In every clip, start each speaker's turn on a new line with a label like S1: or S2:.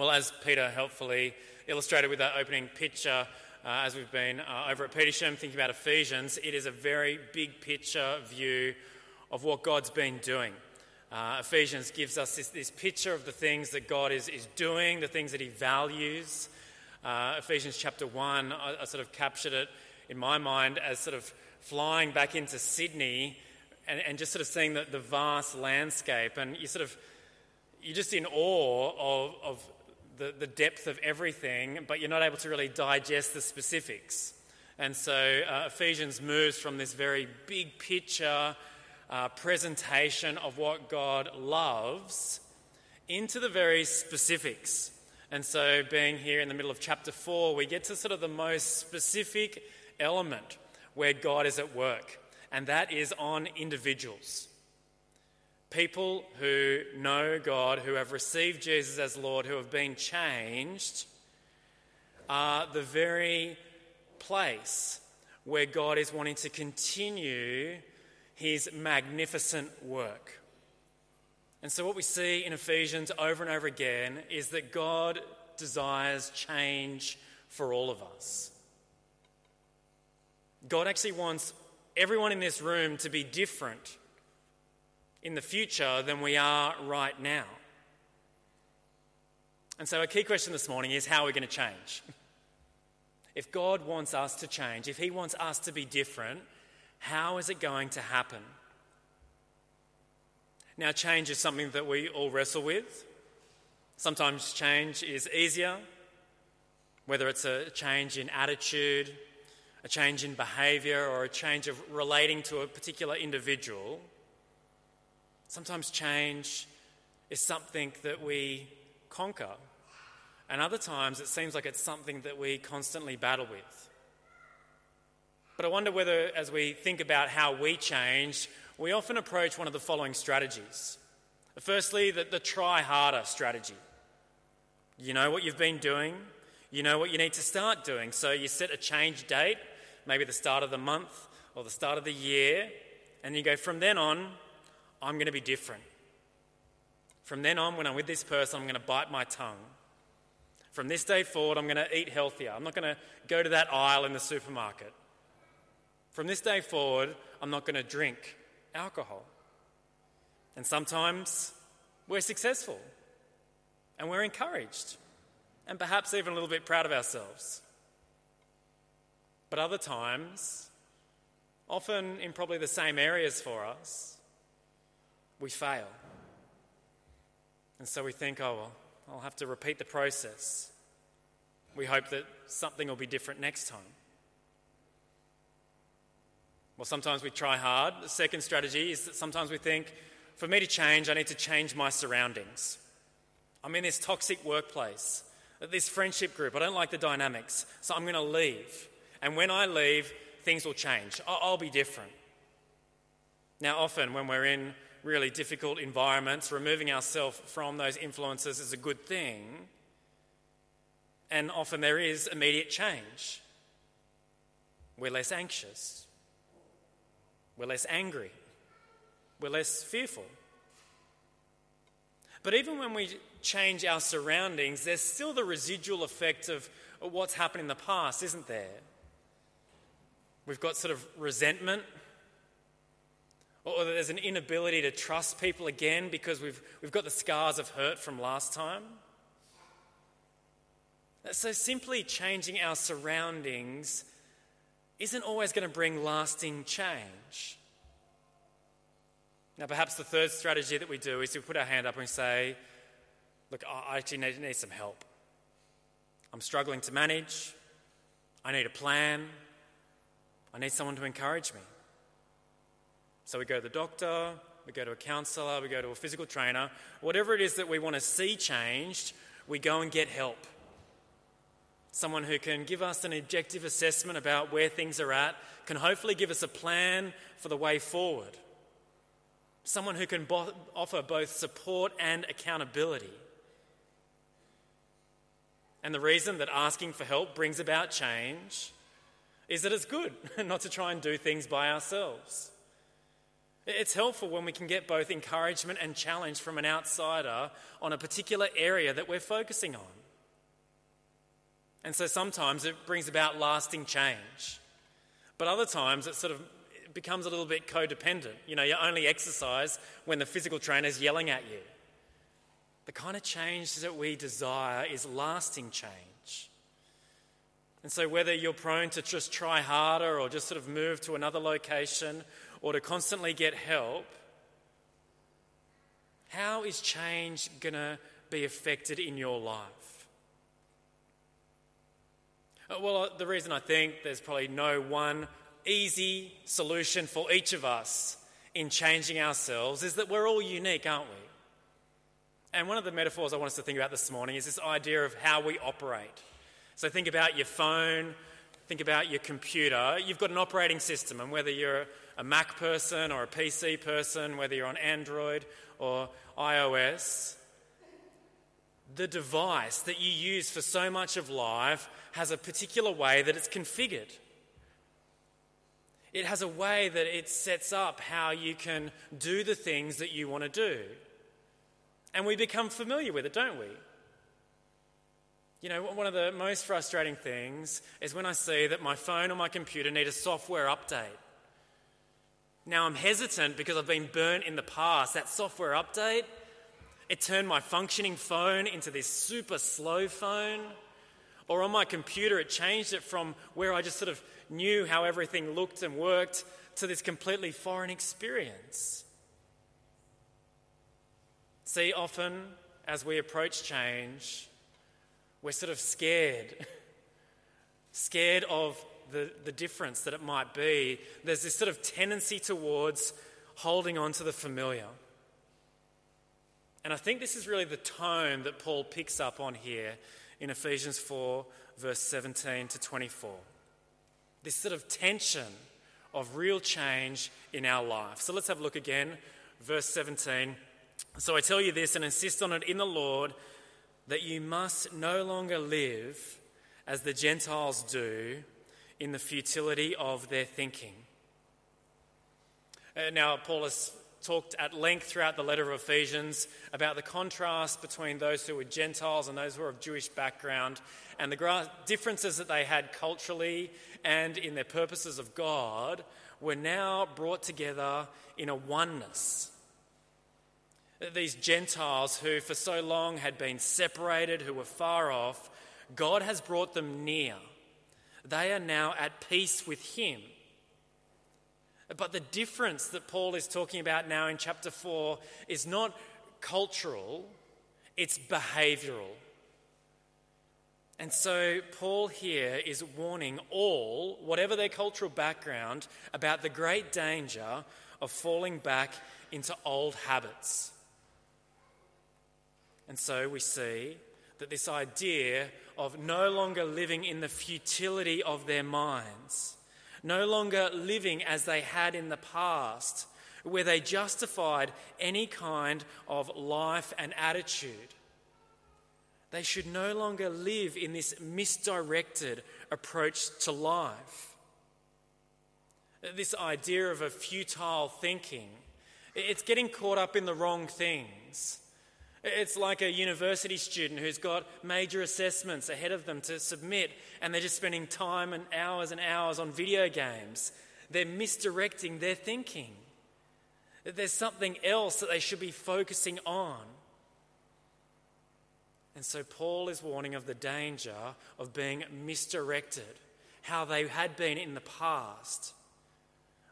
S1: Well, as Peter helpfully illustrated with that opening picture, uh, as we've been uh, over at Petersham thinking about Ephesians, it is a very big picture view of what God's been doing. Uh, Ephesians gives us this, this, picture of the things that God is, is doing, the things that He values. Uh, Ephesians chapter 1, I, I, sort of captured it in my mind as sort of flying back into Sydney and, and just sort of seeing the, the vast landscape. And you sort of, you're just in awe of, of the, the depth of everything, but you're not able to really digest the specifics. And so uh, Ephesians moves from this very big picture uh, presentation of what God loves into the very specifics. And so, being here in the middle of chapter 4, we get to sort of the most specific element where God is at work, and that is on individuals. People who know God, who have received Jesus as Lord, who have been changed, are the very place where God is wanting to continue his magnificent work. And so, what we see in Ephesians over and over again is that God desires change for all of us. God actually wants everyone in this room to be different in the future than we are right now. And so, a key question this morning is how are we going to change? If God wants us to change, if He wants us to be different, how is it going to happen? Now, change is something that we all wrestle with. Sometimes change is easier, whether it's a change in attitude, a change in behavior, or a change of relating to a particular individual. Sometimes change is something that we conquer, and other times it seems like it's something that we constantly battle with. But I wonder whether, as we think about how we change, we often approach one of the following strategies. Firstly, the, the try harder strategy. You know what you've been doing, you know what you need to start doing. So you set a change date, maybe the start of the month or the start of the year, and you go, from then on, I'm going to be different. From then on, when I'm with this person, I'm going to bite my tongue. From this day forward, I'm going to eat healthier. I'm not going to go to that aisle in the supermarket. From this day forward, I'm not going to drink alcohol. And sometimes we're successful and we're encouraged and perhaps even a little bit proud of ourselves. But other times, often in probably the same areas for us, we fail. And so we think, oh, well, I'll have to repeat the process. We hope that something will be different next time. Well, sometimes we try hard. The second strategy is that sometimes we think, for me to change, I need to change my surroundings. I'm in this toxic workplace, this friendship group. I don't like the dynamics, so I'm going to leave. And when I leave, things will change. I'll be different. Now, often when we're in really difficult environments, removing ourselves from those influences is a good thing. And often there is immediate change. We're less anxious, we're less angry, we're less fearful. But even when we change our surroundings, there's still the residual effect of what's happened in the past, isn't there? We've got sort of resentment or there's an inability to trust people again because we've, we've got the scars of hurt from last time. So, simply changing our surroundings isn't always going to bring lasting change. Now, perhaps the third strategy that we do is we put our hand up and say, Look, I actually need, need some help. I'm struggling to manage. I need a plan. I need someone to encourage me. So we go to the doctor, we go to a counsellor, we go to a physical trainer, whatever it is that we want to see changed, we go and get help. Someone who can give us an objective assessment about where things are at, can hopefully give us a plan for the way forward. Someone who can bo- offer both support and accountability. And the reason that asking for help brings about change is that it's good not to try and do things by ourselves. It's helpful when we can get both encouragement and challenge from an outsider on a particular area that we're focusing on. And so sometimes it brings about lasting change. But other times it sort of becomes a little bit codependent. You know, you only exercise when the physical trainer is yelling at you. The kind of change that we desire is lasting change. And so, whether you're prone to just try harder or just sort of move to another location or to constantly get help, how is change going to be affected in your life? Uh, well, uh, the reason I think there's probably no one easy solution for each of us in changing ourselves is that we're all unique, aren't we? And one of the metaphors I want us to think about this morning is this idea of how we operate. So think about your phone, think about your computer. You've got an operating system, and whether you're a Mac person or a PC person, whether you're on Android or iOS, the device that you use for so much of life has a particular way that it's configured. It has a way that it sets up how you can do the things that you want to do. And we become familiar with it, don't we? You know, one of the most frustrating things is when I see that my phone or my computer need a software update. Now, I'm hesitant because I've been burnt in the past. That software update, it turned my functioning phone into this super slow phone. Or on my computer, it changed it from where I just sort of knew how everything looked and worked to this completely foreign experience. See, often as we approach change, we're sort of scared. scared of the, the difference that it might be. There's this sort of tendency towards holding on to the familiar. And I think this is really the tone that Paul picks up on here in Ephesians 4, verse 17 to 24. This sort of tension of real change in our life. So let's have a look again. Verse 17. So I tell you this and insist on it in the Lord that you must no longer live as the Gentiles do in the futility of their thinking. Uh, now, Paul has talked at length throughout the letter of Ephesians about the contrast between those who were Gentiles and those who were of Jewish background and the differences that they had culturally and in their purposes of God were now brought together in a oneness. These Gentiles who for so long had been separated, who were far off, God has brought them near. They are now at peace with Him. But the difference that Paul is talking about now in chapter 4 is not cultural, it's behavioral. And so, Paul here is warning all, whatever their cultural background, about the great danger of falling back into old habits. And so, we see that this idea of no longer living in the futility of their minds no longer living as they had in the past, where they justified any kind of life and attitude. They should no longer live in this misdirected approach to life. This idea of a futile thinking, it's getting caught up in the wrong things. It's like a university student who's got major assessments ahead of them to submit, and they're just spending time and hours and hours on video games. They're misdirecting their thinking. That There's something else that they should be focusing on. And so, Paul is warning of the danger of being misdirected, how they had been in the past.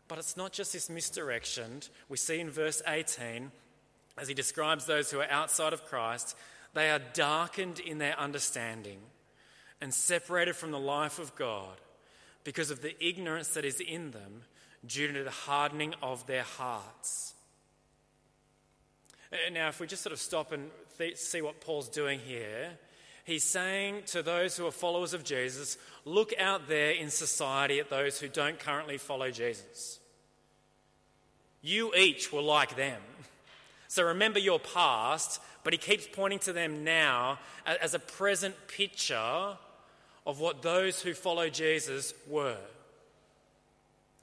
S1: But it's not just this misdirection. We see in verse 18 as he describes those who are outside of Christ, they are darkened in their understanding and separated from the life of God because of the ignorance that is in them due to the hardening of their hearts. Uh, now, if we just sort of stop and th- see what Paul's doing here, he's saying to those who are followers of Jesus, look out there in society at those who don't currently follow Jesus. You each were like them. So remember your past, but he keeps pointing to them now as a present picture of what those who follow Jesus were.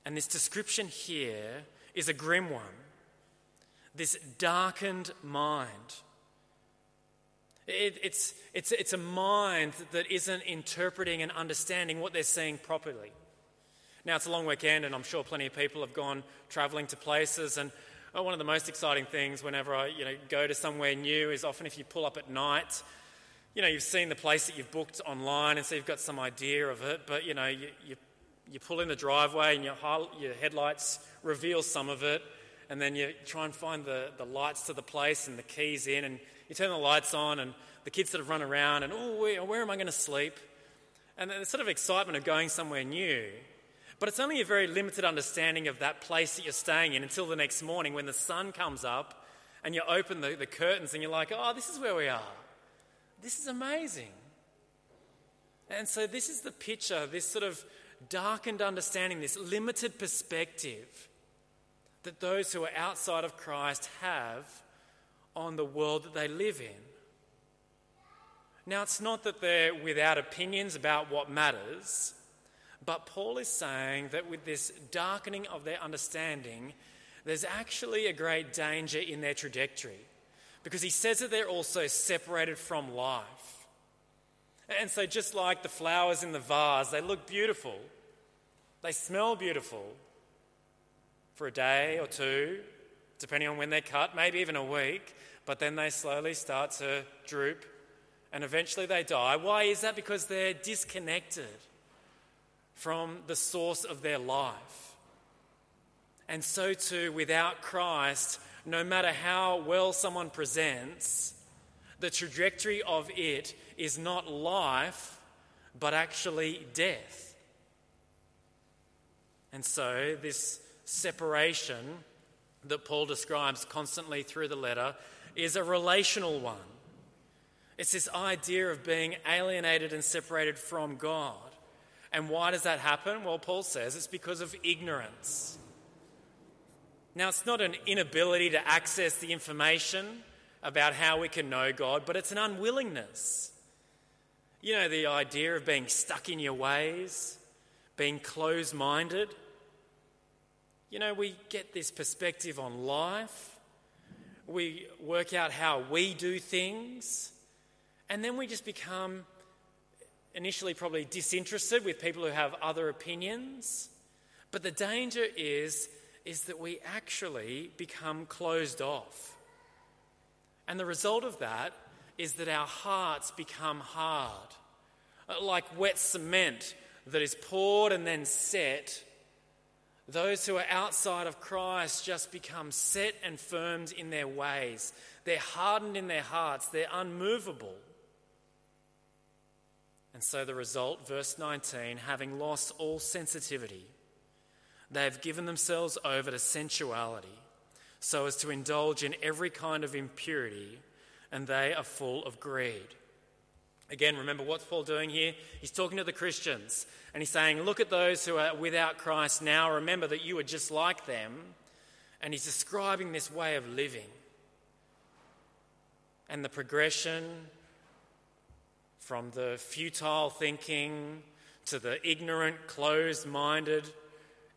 S1: And this description here is a grim one. This darkened mind. It, it's, it's, it's a mind that isn't interpreting and understanding what they're seeing properly. Now, it's a long weekend, and I'm sure plenty of people have gone traveling to places. And one of the most exciting things whenever I you know, go to somewhere new is often if you pull up at night, you know, you've seen the place that you've booked online, and so you've got some idea of it, but you know, you, you, you pull in the driveway and your, your headlights reveal some of it, and then you try and find the, the lights to the place and the keys in, and you turn the lights on, and the kids sort of run around, and oh, where, where am I going to sleep? And the sort of excitement of going somewhere new. But it's only a very limited understanding of that place that you're staying in until the next morning when the sun comes up and you open the, the curtains and you're like, oh, this is where we are. This is amazing. And so, this is the picture, this sort of darkened understanding, this limited perspective that those who are outside of Christ have on the world that they live in. Now, it's not that they're without opinions about what matters. But Paul is saying that with this darkening of their understanding, there's actually a great danger in their trajectory because he says that they're also separated from life. And so, just like the flowers in the vase, they look beautiful, they smell beautiful for a day or two, depending on when they're cut, maybe even a week, but then they slowly start to droop and eventually they die. Why is that? Because they're disconnected from the source of their life. And so too, without Christ, no matter how well someone presents, the trajectory of it is not life, but actually death. And so, this separation that Paul describes constantly through the letter is a relational one. It's this idea of being alienated and separated from God. And why does that happen? Well, Paul says it's because of ignorance. Now, it's not an inability to access the information about how we can know God, but it's an unwillingness. You know, the idea of being stuck in your ways, being closed minded. You know, we get this perspective on life, we work out how we do things, and then we just become initially probably disinterested with people who have other opinions. But the danger is, is that we actually become closed off. And the result of that is that our hearts become hard, like wet cement that is poured and then set. Those who are outside of Christ just become set and firmed in their ways. They're hardened in their hearts, they're unmovable. And so the result, verse 19, having lost all sensitivity, they have given themselves over to sensuality so as to indulge in every kind of impurity, and they are full of greed. Again, remember what's Paul doing here? He's talking to the Christians and he's saying, Look at those who are without Christ now. Remember that you are just like them. And he's describing this way of living and the progression from the futile thinking to the ignorant, closed minded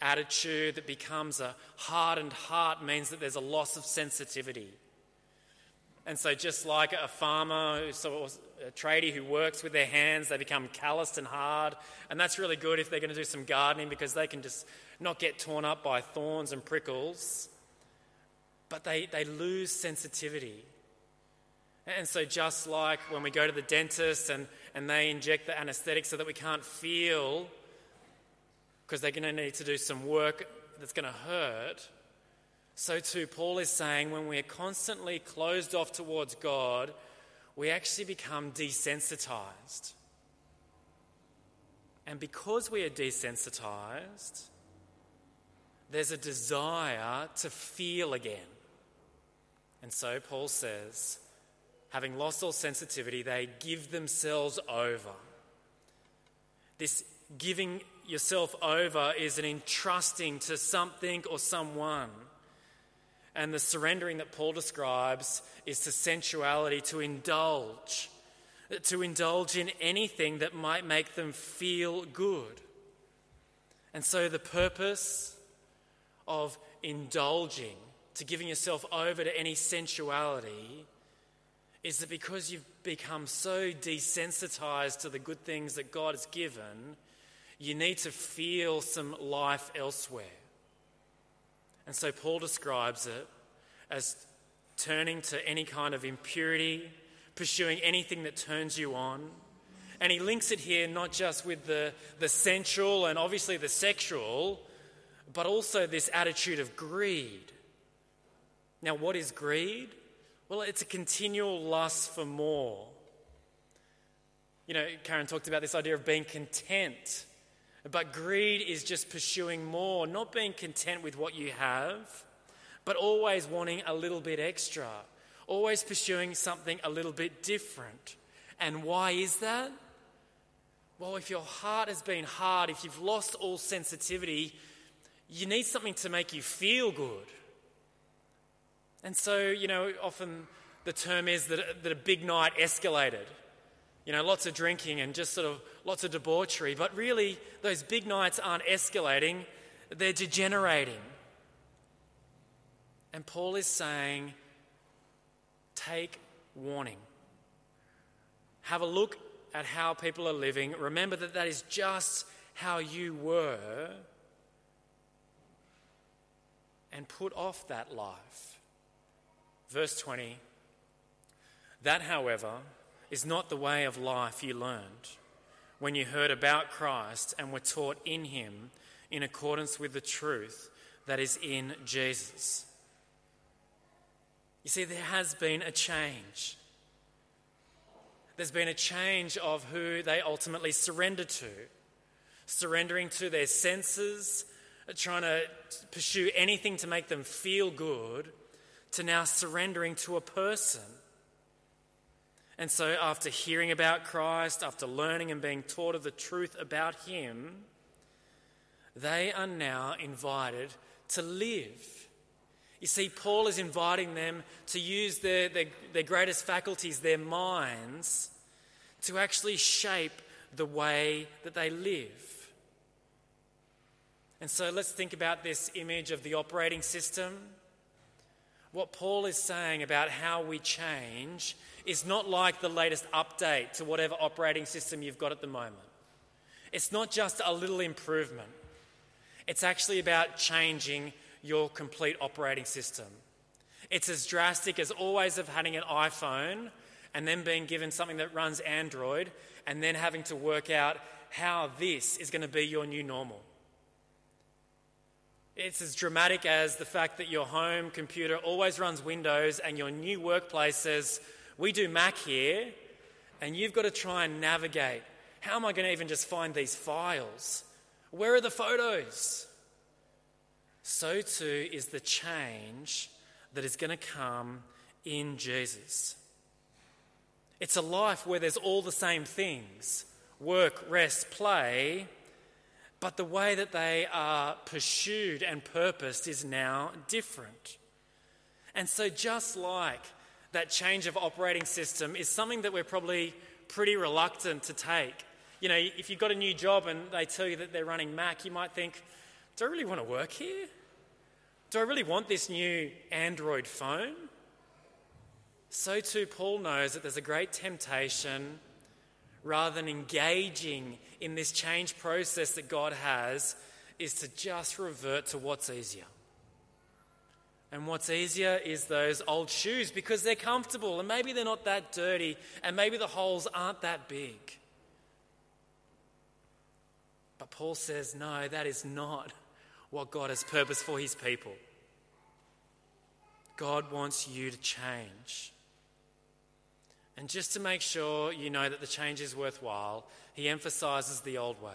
S1: attitude that becomes a hardened heart means that there's a loss of sensitivity. And so, just like a farmer, or a tradie who works with their hands, they become calloused and hard. And that's really good if they're going to do some gardening because they can just not get torn up by thorns and prickles. But they, they lose sensitivity. And so, just like when we go to the dentist and, and they inject the anesthetic so that we can't feel, because they're going to need to do some work that's going to hurt, so too, Paul is saying when we're constantly closed off towards God, we actually become desensitized. And because we are desensitized, there's a desire to feel again. And so Paul says, having lost all sensitivity, they give themselves over. This giving yourself over is an entrusting to something or someone. And the surrendering that Paul describes is to sensuality, to indulge, to indulge in anything that might make them feel good. And so the purpose of indulging, to giving yourself over to any sensuality, is that because you've become so desensitized to the good things that God has given, you need to feel some life elsewhere. And so Paul describes it as turning to any kind of impurity, pursuing anything that turns you on. And he links it here not just with the, the sensual and obviously the sexual, but also this attitude of greed. Now, what is greed? Well, it's a continual lust for more. You know, Karen talked about this idea of being content. But greed is just pursuing more, not being content with what you have, but always wanting a little bit extra, always pursuing something a little bit different. And why is that? Well, if your heart has been hard, if you've lost all sensitivity, you need something to make you feel good. And so, you know, often the term is that, that a big night escalated. You know, lots of drinking and just sort of lots of debauchery. But really, those big nights aren't escalating, they're degenerating. And Paul is saying, take warning. Have a look at how people are living. Remember that that is just how you were. And put off that life. Verse 20 That, however, is not the way of life you learned when you heard about Christ and were taught in him in accordance with the truth that is in Jesus. You see, there has been a change. There's been a change of who they ultimately surrender to, surrendering to their senses, trying to pursue anything to make them feel good, to now surrendering to a person. And so, after hearing about Christ, after learning and being taught of the truth about Him, they are now invited to live. You see, Paul is inviting them to use their, their, their, greatest faculties, their minds, to actually shape the way that they live. And so let's think about this image of the operating system. What Paul is saying about how we change is not like the latest update to whatever operating system you've got at the moment. It's not just a little improvement, it's actually about changing your complete operating system. It's as drastic as always of having an iPhone and then being given something that runs Android and then having to work out how this is going to be your new normal. It's as dramatic as the fact that your home computer always runs Windows and your new workplace says, We do Mac here, and you've got to try and navigate. How am I going to even just find these files? Where are the photos? so too is the change that is going to come in Jesus. It's a life where there's all the same things work, rest, play, but the way that they are pursued and purposed is now different. And so, just like that change of operating system is something that we're probably pretty reluctant to take. You know, if you've got a new job and they tell you that they're running Mac, you might think, do I really want to work here? Do I really want this new Android phone? So too, Paul knows that there's a great temptation rather than engaging in this change process that God has, is to just revert to what's easier. And what's easier is those old shoes because they're comfortable and maybe they're not that dirty and maybe the holes aren't that big. But Paul says, no, that is not what God has purposed for his people. God wants you to change. And just to make sure you know that the change is worthwhile, he emphasizes the old way.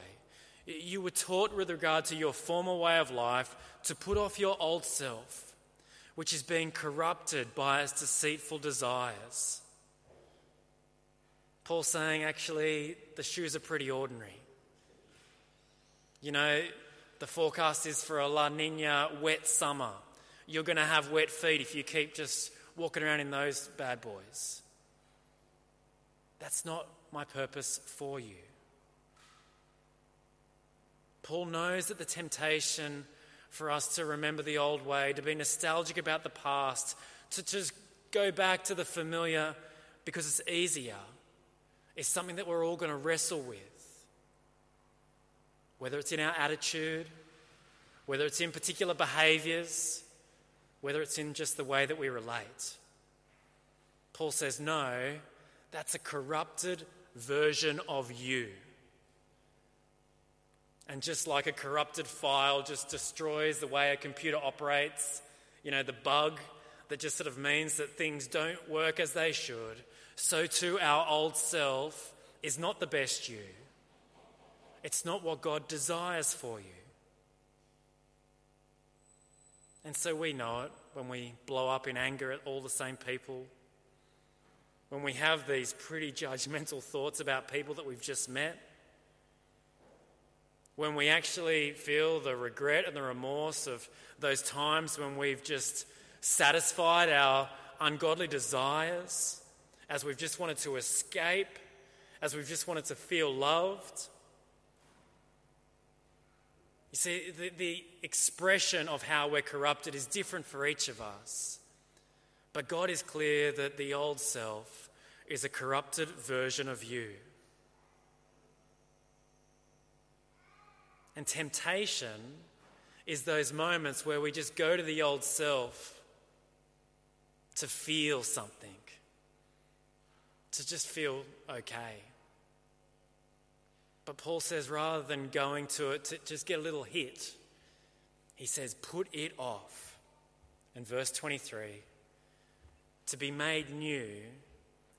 S1: You were taught with regard to your former way of life to put off your old self, which is being corrupted by its deceitful desires. Paul saying, actually, the shoes are pretty ordinary. You know, the forecast is for a La Nina wet summer. You're going to have wet feet if you keep just walking around in those bad boys. That's not my purpose for you. Paul knows that the temptation for us to remember the old way, to be nostalgic about the past, to just go back to the familiar because it's easier, is something that we're all going to wrestle with. Whether it's in our attitude, whether it's in particular behaviors, whether it's in just the way that we relate. Paul says, no, that's a corrupted version of you. And just like a corrupted file just destroys the way a computer operates, you know, the bug that just sort of means that things don't work as they should, so too our old self is not the best you. It's not what God desires for you. And so we know it when we blow up in anger at all the same people, when we have these pretty judgmental thoughts about people that we've just met, when we actually feel the regret and the remorse of those times when we've just satisfied our ungodly desires, as we've just wanted to escape, as we've just wanted to feel loved. You see, the, the expression of how we're corrupted is different for each of us. But God is clear that the old self is a corrupted version of you. And temptation is those moments where we just go to the old self to feel something, to just feel okay. But Paul says rather than going to it to just get a little hit, he says, put it off. In verse 23, to be made new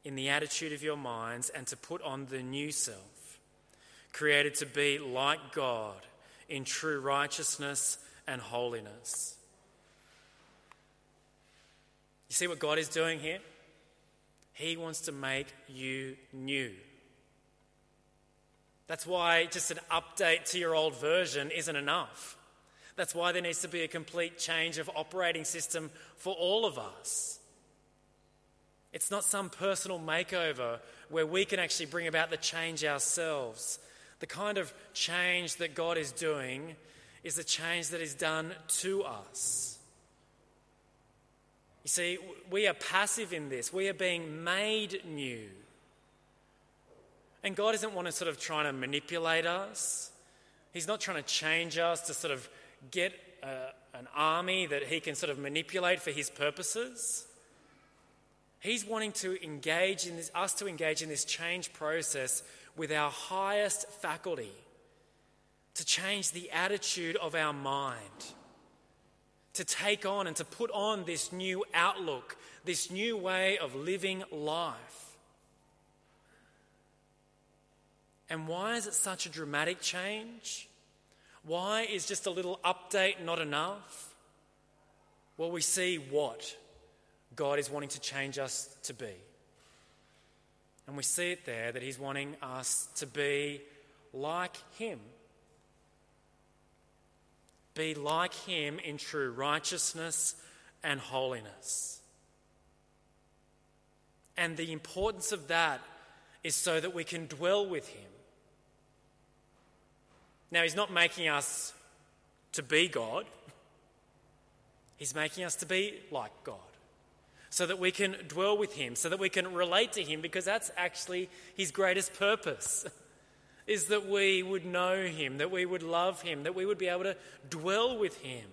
S1: in the attitude of your minds and to put on the new self, created to be like God in true righteousness and holiness. You see what God is doing here? He wants to make you new. That's why just an update to your old version isn't enough. That's why there needs to be a complete change of operating system for all of us. It's not some personal makeover where we can actually bring about the change ourselves. The kind of change that God is doing is the change that is done to us. You see, we are passive in this, we are being made new. And God isn't to sort of trying to manipulate us. He's not trying to change us to sort of get a, uh, an army that he can sort of manipulate for his purposes. He's wanting to engage in this, us to engage in this change process with our highest faculty, to change the attitude of our mind, to take on and to put on this new outlook, this new way of living life. And why is it such a dramatic change? Why is just a little update not enough? Well, we see what God is wanting to change us to be. And we see it there that He's wanting us to be like Him. Be like Him in true righteousness and holiness. And the importance of that is so that we can dwell with Him. Now, He's not making us to be God, He's making us to be like God so that we can dwell with Him, so that we can relate to Him, because that's actually His greatest purpose. Is that we would know Him, that we would love Him, that we would be able to dwell with Him.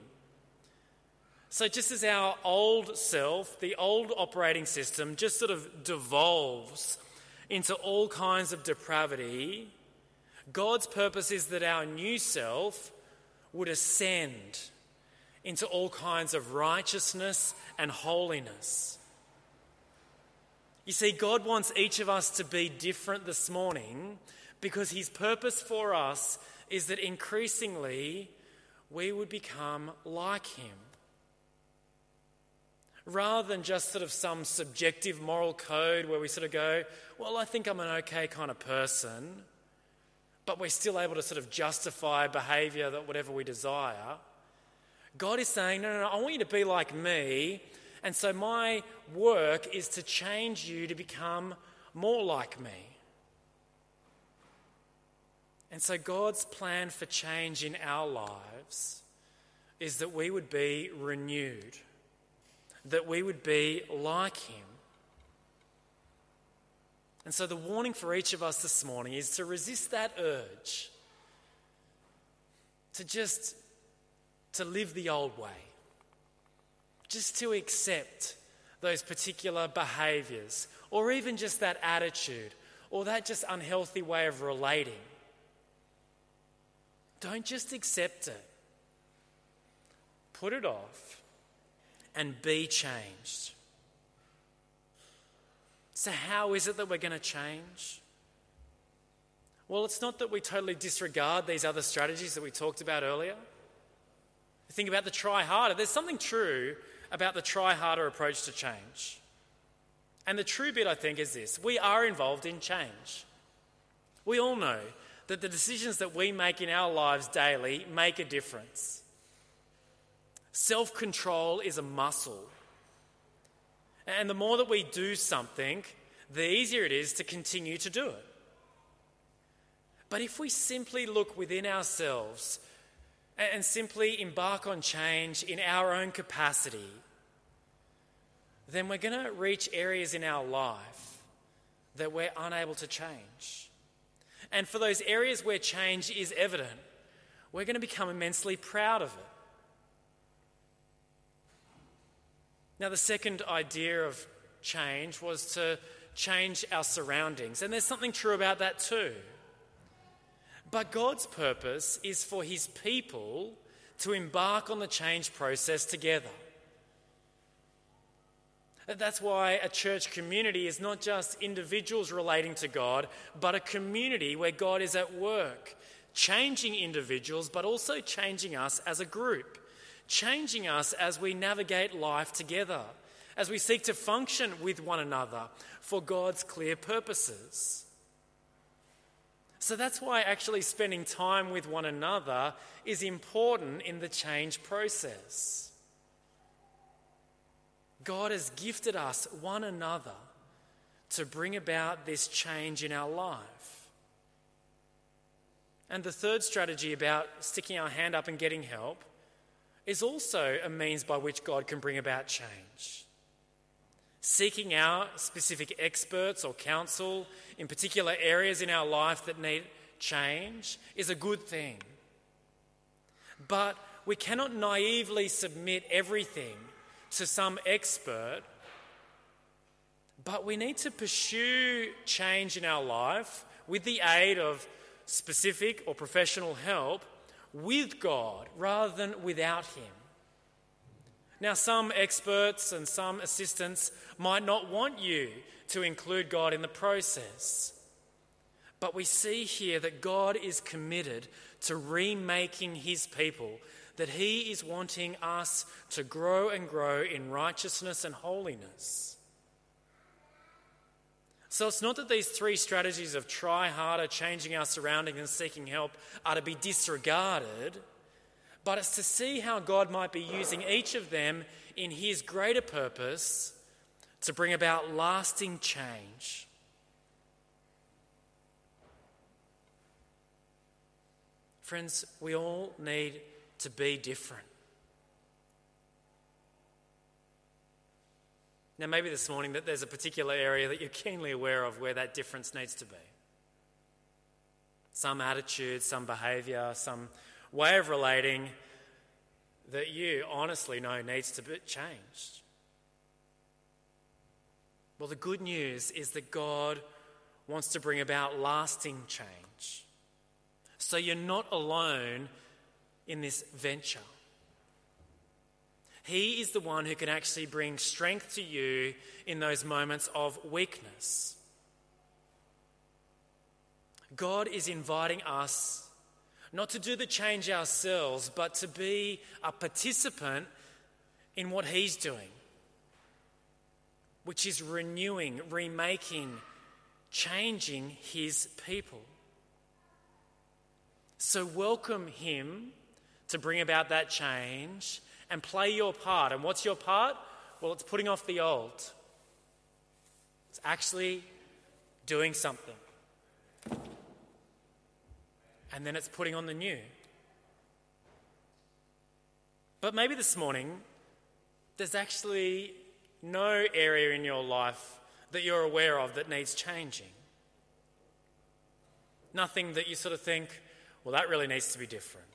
S1: So, just as our old self, the old operating system, just sort of devolves into all kinds of depravity, God's purpose is that our new self would ascend into all kinds of righteousness and holiness. You see, God wants each of us to be different this morning because His purpose for us is that increasingly we would become like Him. Rather than just sort of some subjective moral code where we sort of go, well, I think I'm an okay kind of person but we're still able to sort of justify behavior that whatever we desire. God is saying, no, no, no, I want you to be like me. And so my work is to change you to become more like me. And so God's plan for change in our lives is that we would be renewed, that we would be like Him. And so, the warning for each of us this morning is to resist that urge to just to live the old way, just to accept those particular behaviors, or even just that attitude, or that just unhealthy way of relating. Don't just accept it. Put it off and be changed. So, how is it that we're going to change? Well, it's not that we totally disregard these other strategies that we talked about earlier. Think about the try harder. There's something true about the try harder approach to change. And the true bit, I think, is this we are involved in change. We all know that the decisions that we make in our lives daily make a difference. Self control is a muscle and the more that we do something, the easier it is to continue to do it. But if we simply look within ourselves and simply embark on change in our own capacity, then we're going to reach areas in our life that we're unable to change. And for those areas where change is evident, we're going to become immensely proud of it. Now, the second idea of change was to change our surroundings, and there's something true about that too. But God's purpose is for his people to embark on the change process together. That's why a church community is not just individuals relating to God, but a community where God is at work, changing individuals, but also changing us as a group changing us as we navigate life together, as we seek to function with one another for God's clear purposes. So that's why actually spending time with one another is important in the change process. God has gifted us one another to bring about this change in our life. And the third strategy about sticking our hand up and getting help is also a means by which God can bring about change. Seeking out specific experts or counsel in particular areas in our life that need change is a good thing. But we cannot naively submit everything to some expert, but we need to pursue change in our life with the aid of specific or professional help with God rather than without Him. Now, some experts and some assistants might not want you to include God in the process. But we see here that God is committed to remaking his people, that he is wanting us to grow and grow in righteousness and holiness. So it's not that these three strategies of try harder, changing our surroundings, and seeking help are to be disregarded, but it's to see how God might be using each of them in His greater purpose to bring about lasting change. Friends, we all need to be different. Now, maybe this morning that there's a particular area that you're keenly aware of where that difference needs to be. Some attitude, some behaviour, some way of relating that you honestly know needs to be changed. Well, the good news is that God wants to bring about lasting change. So you're not alone in this venture. He is the one who can actually bring strength to you in those moments of weakness. God is inviting us not to do the change ourselves, but to be a participant in what He's doing, which is renewing, remaking, changing His people. So, welcome Him to bring about that change and play your part. And what's your part? Well, it's putting off the old, it's actually doing something. And then it's putting on the new. But maybe this morning, there's actually no area in your life that you're aware of that needs changing. Nothing that you sort of think, well, that really needs to be different.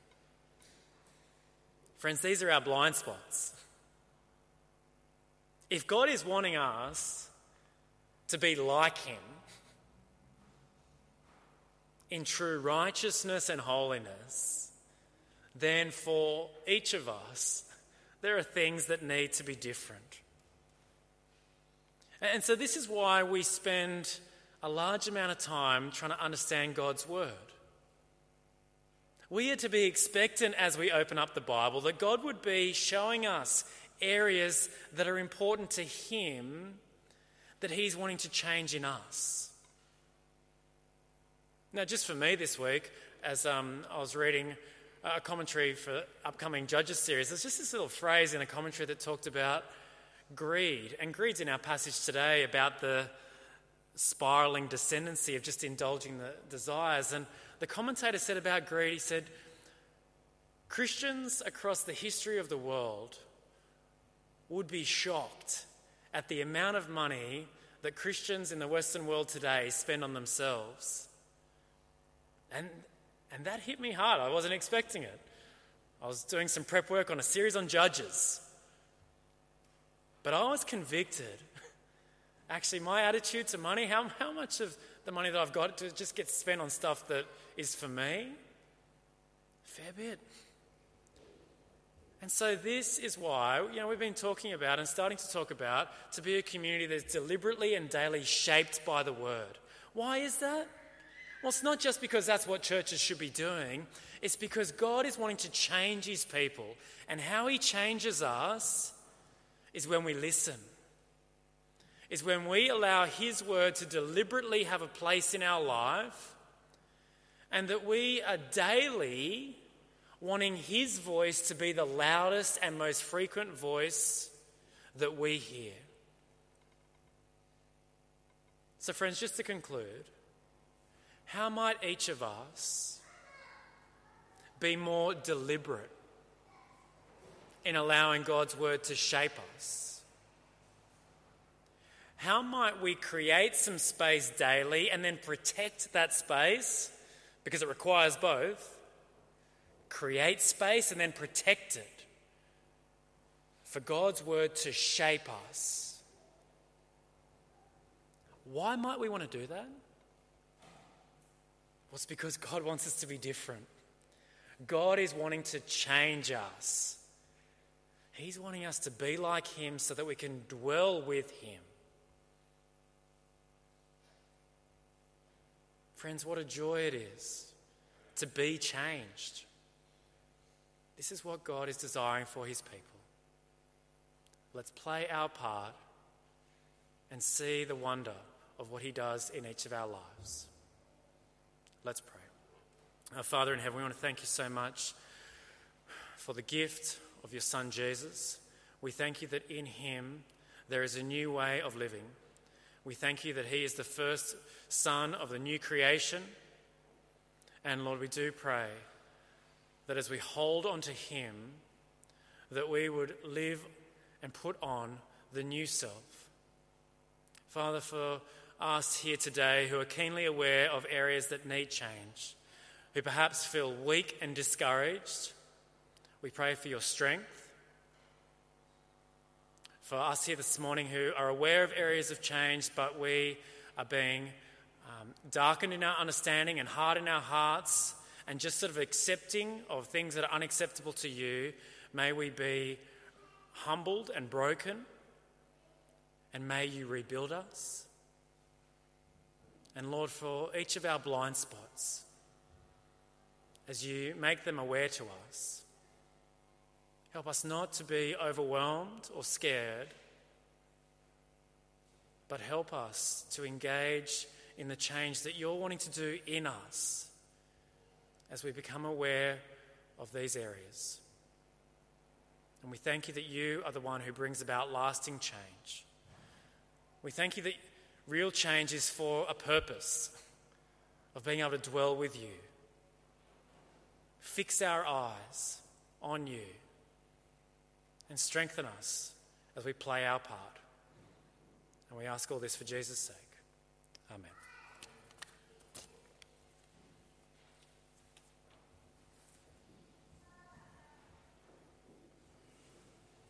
S1: Friends, these are our blind spots. If God is wanting us to be like Him in true righteousness and holiness, then for each of us, there are things that need to be different. And so, this is why we spend a large amount of time trying to understand God's Word. We are to be expectant as we open up the Bible that God would be showing us areas that are important to Him that He's wanting to change in us. Now, just for me this week, as um, I was reading a commentary for upcoming Judges series, there's just this little phrase in a commentary that talked about greed. And greed's in our passage today about the spiraling descendancy of just indulging the desires. And the commentator said about greed, he said, Christians across the history of the world would be shocked at the amount of money that Christians in the Western world today spend on themselves. And, and that hit me hard. I wasn't expecting it. I was doing some prep work on a series on judges. But I was convicted. Actually, my attitude to money, how, how much of the money that I've got to just get spent on stuff that is for me? Fair bit. And so, this is why, you know, we've been talking about and starting to talk about to be a community that's deliberately and daily shaped by the Word. Why is that? Well, it's not just because that's what churches should be doing, it's because God is wanting to change His people. And how He changes us is when we listen, is when we allow His word to deliberately have a place in our life, and that we are daily wanting His voice to be the loudest and most frequent voice that we hear. So, friends, just to conclude, how might each of us be more deliberate in allowing God's word to shape us? How might we create some space daily and then protect that space? Because it requires both. Create space and then protect it for God's word to shape us. Why might we want to do that? Well, it's because God wants us to be different. God is wanting to change us. He's wanting us to be like Him so that we can dwell with Him. Friends, what a joy it is to be changed. This is what God is desiring for His people. Let's play our part and see the wonder of what He does in each of our lives. Let's pray. Our Father in heaven, we want to thank you so much for the gift of your Son Jesus. We thank you that in him there is a new way of living. We thank you that he is the first Son of the new creation. And Lord, we do pray that as we hold on to him, that we would live and put on the new self. Father, for us here today who are keenly aware of areas that need change, who perhaps feel weak and discouraged, we pray for your strength. For us here this morning who are aware of areas of change, but we are being um, darkened in our understanding and hard in our hearts, and just sort of accepting of things that are unacceptable to you, may we be humbled and broken, and may you rebuild us. And Lord, for each of our blind spots, as you make them aware to us, Help us not to be overwhelmed or scared, but help us to engage in the change that you're wanting to do in us as we become aware of these areas. And we thank you that you are the one who brings about lasting change. We thank you that real change is for a purpose of being able to dwell with you. Fix our eyes on you and strengthen us as we play our part. And we ask all this for Jesus' sake.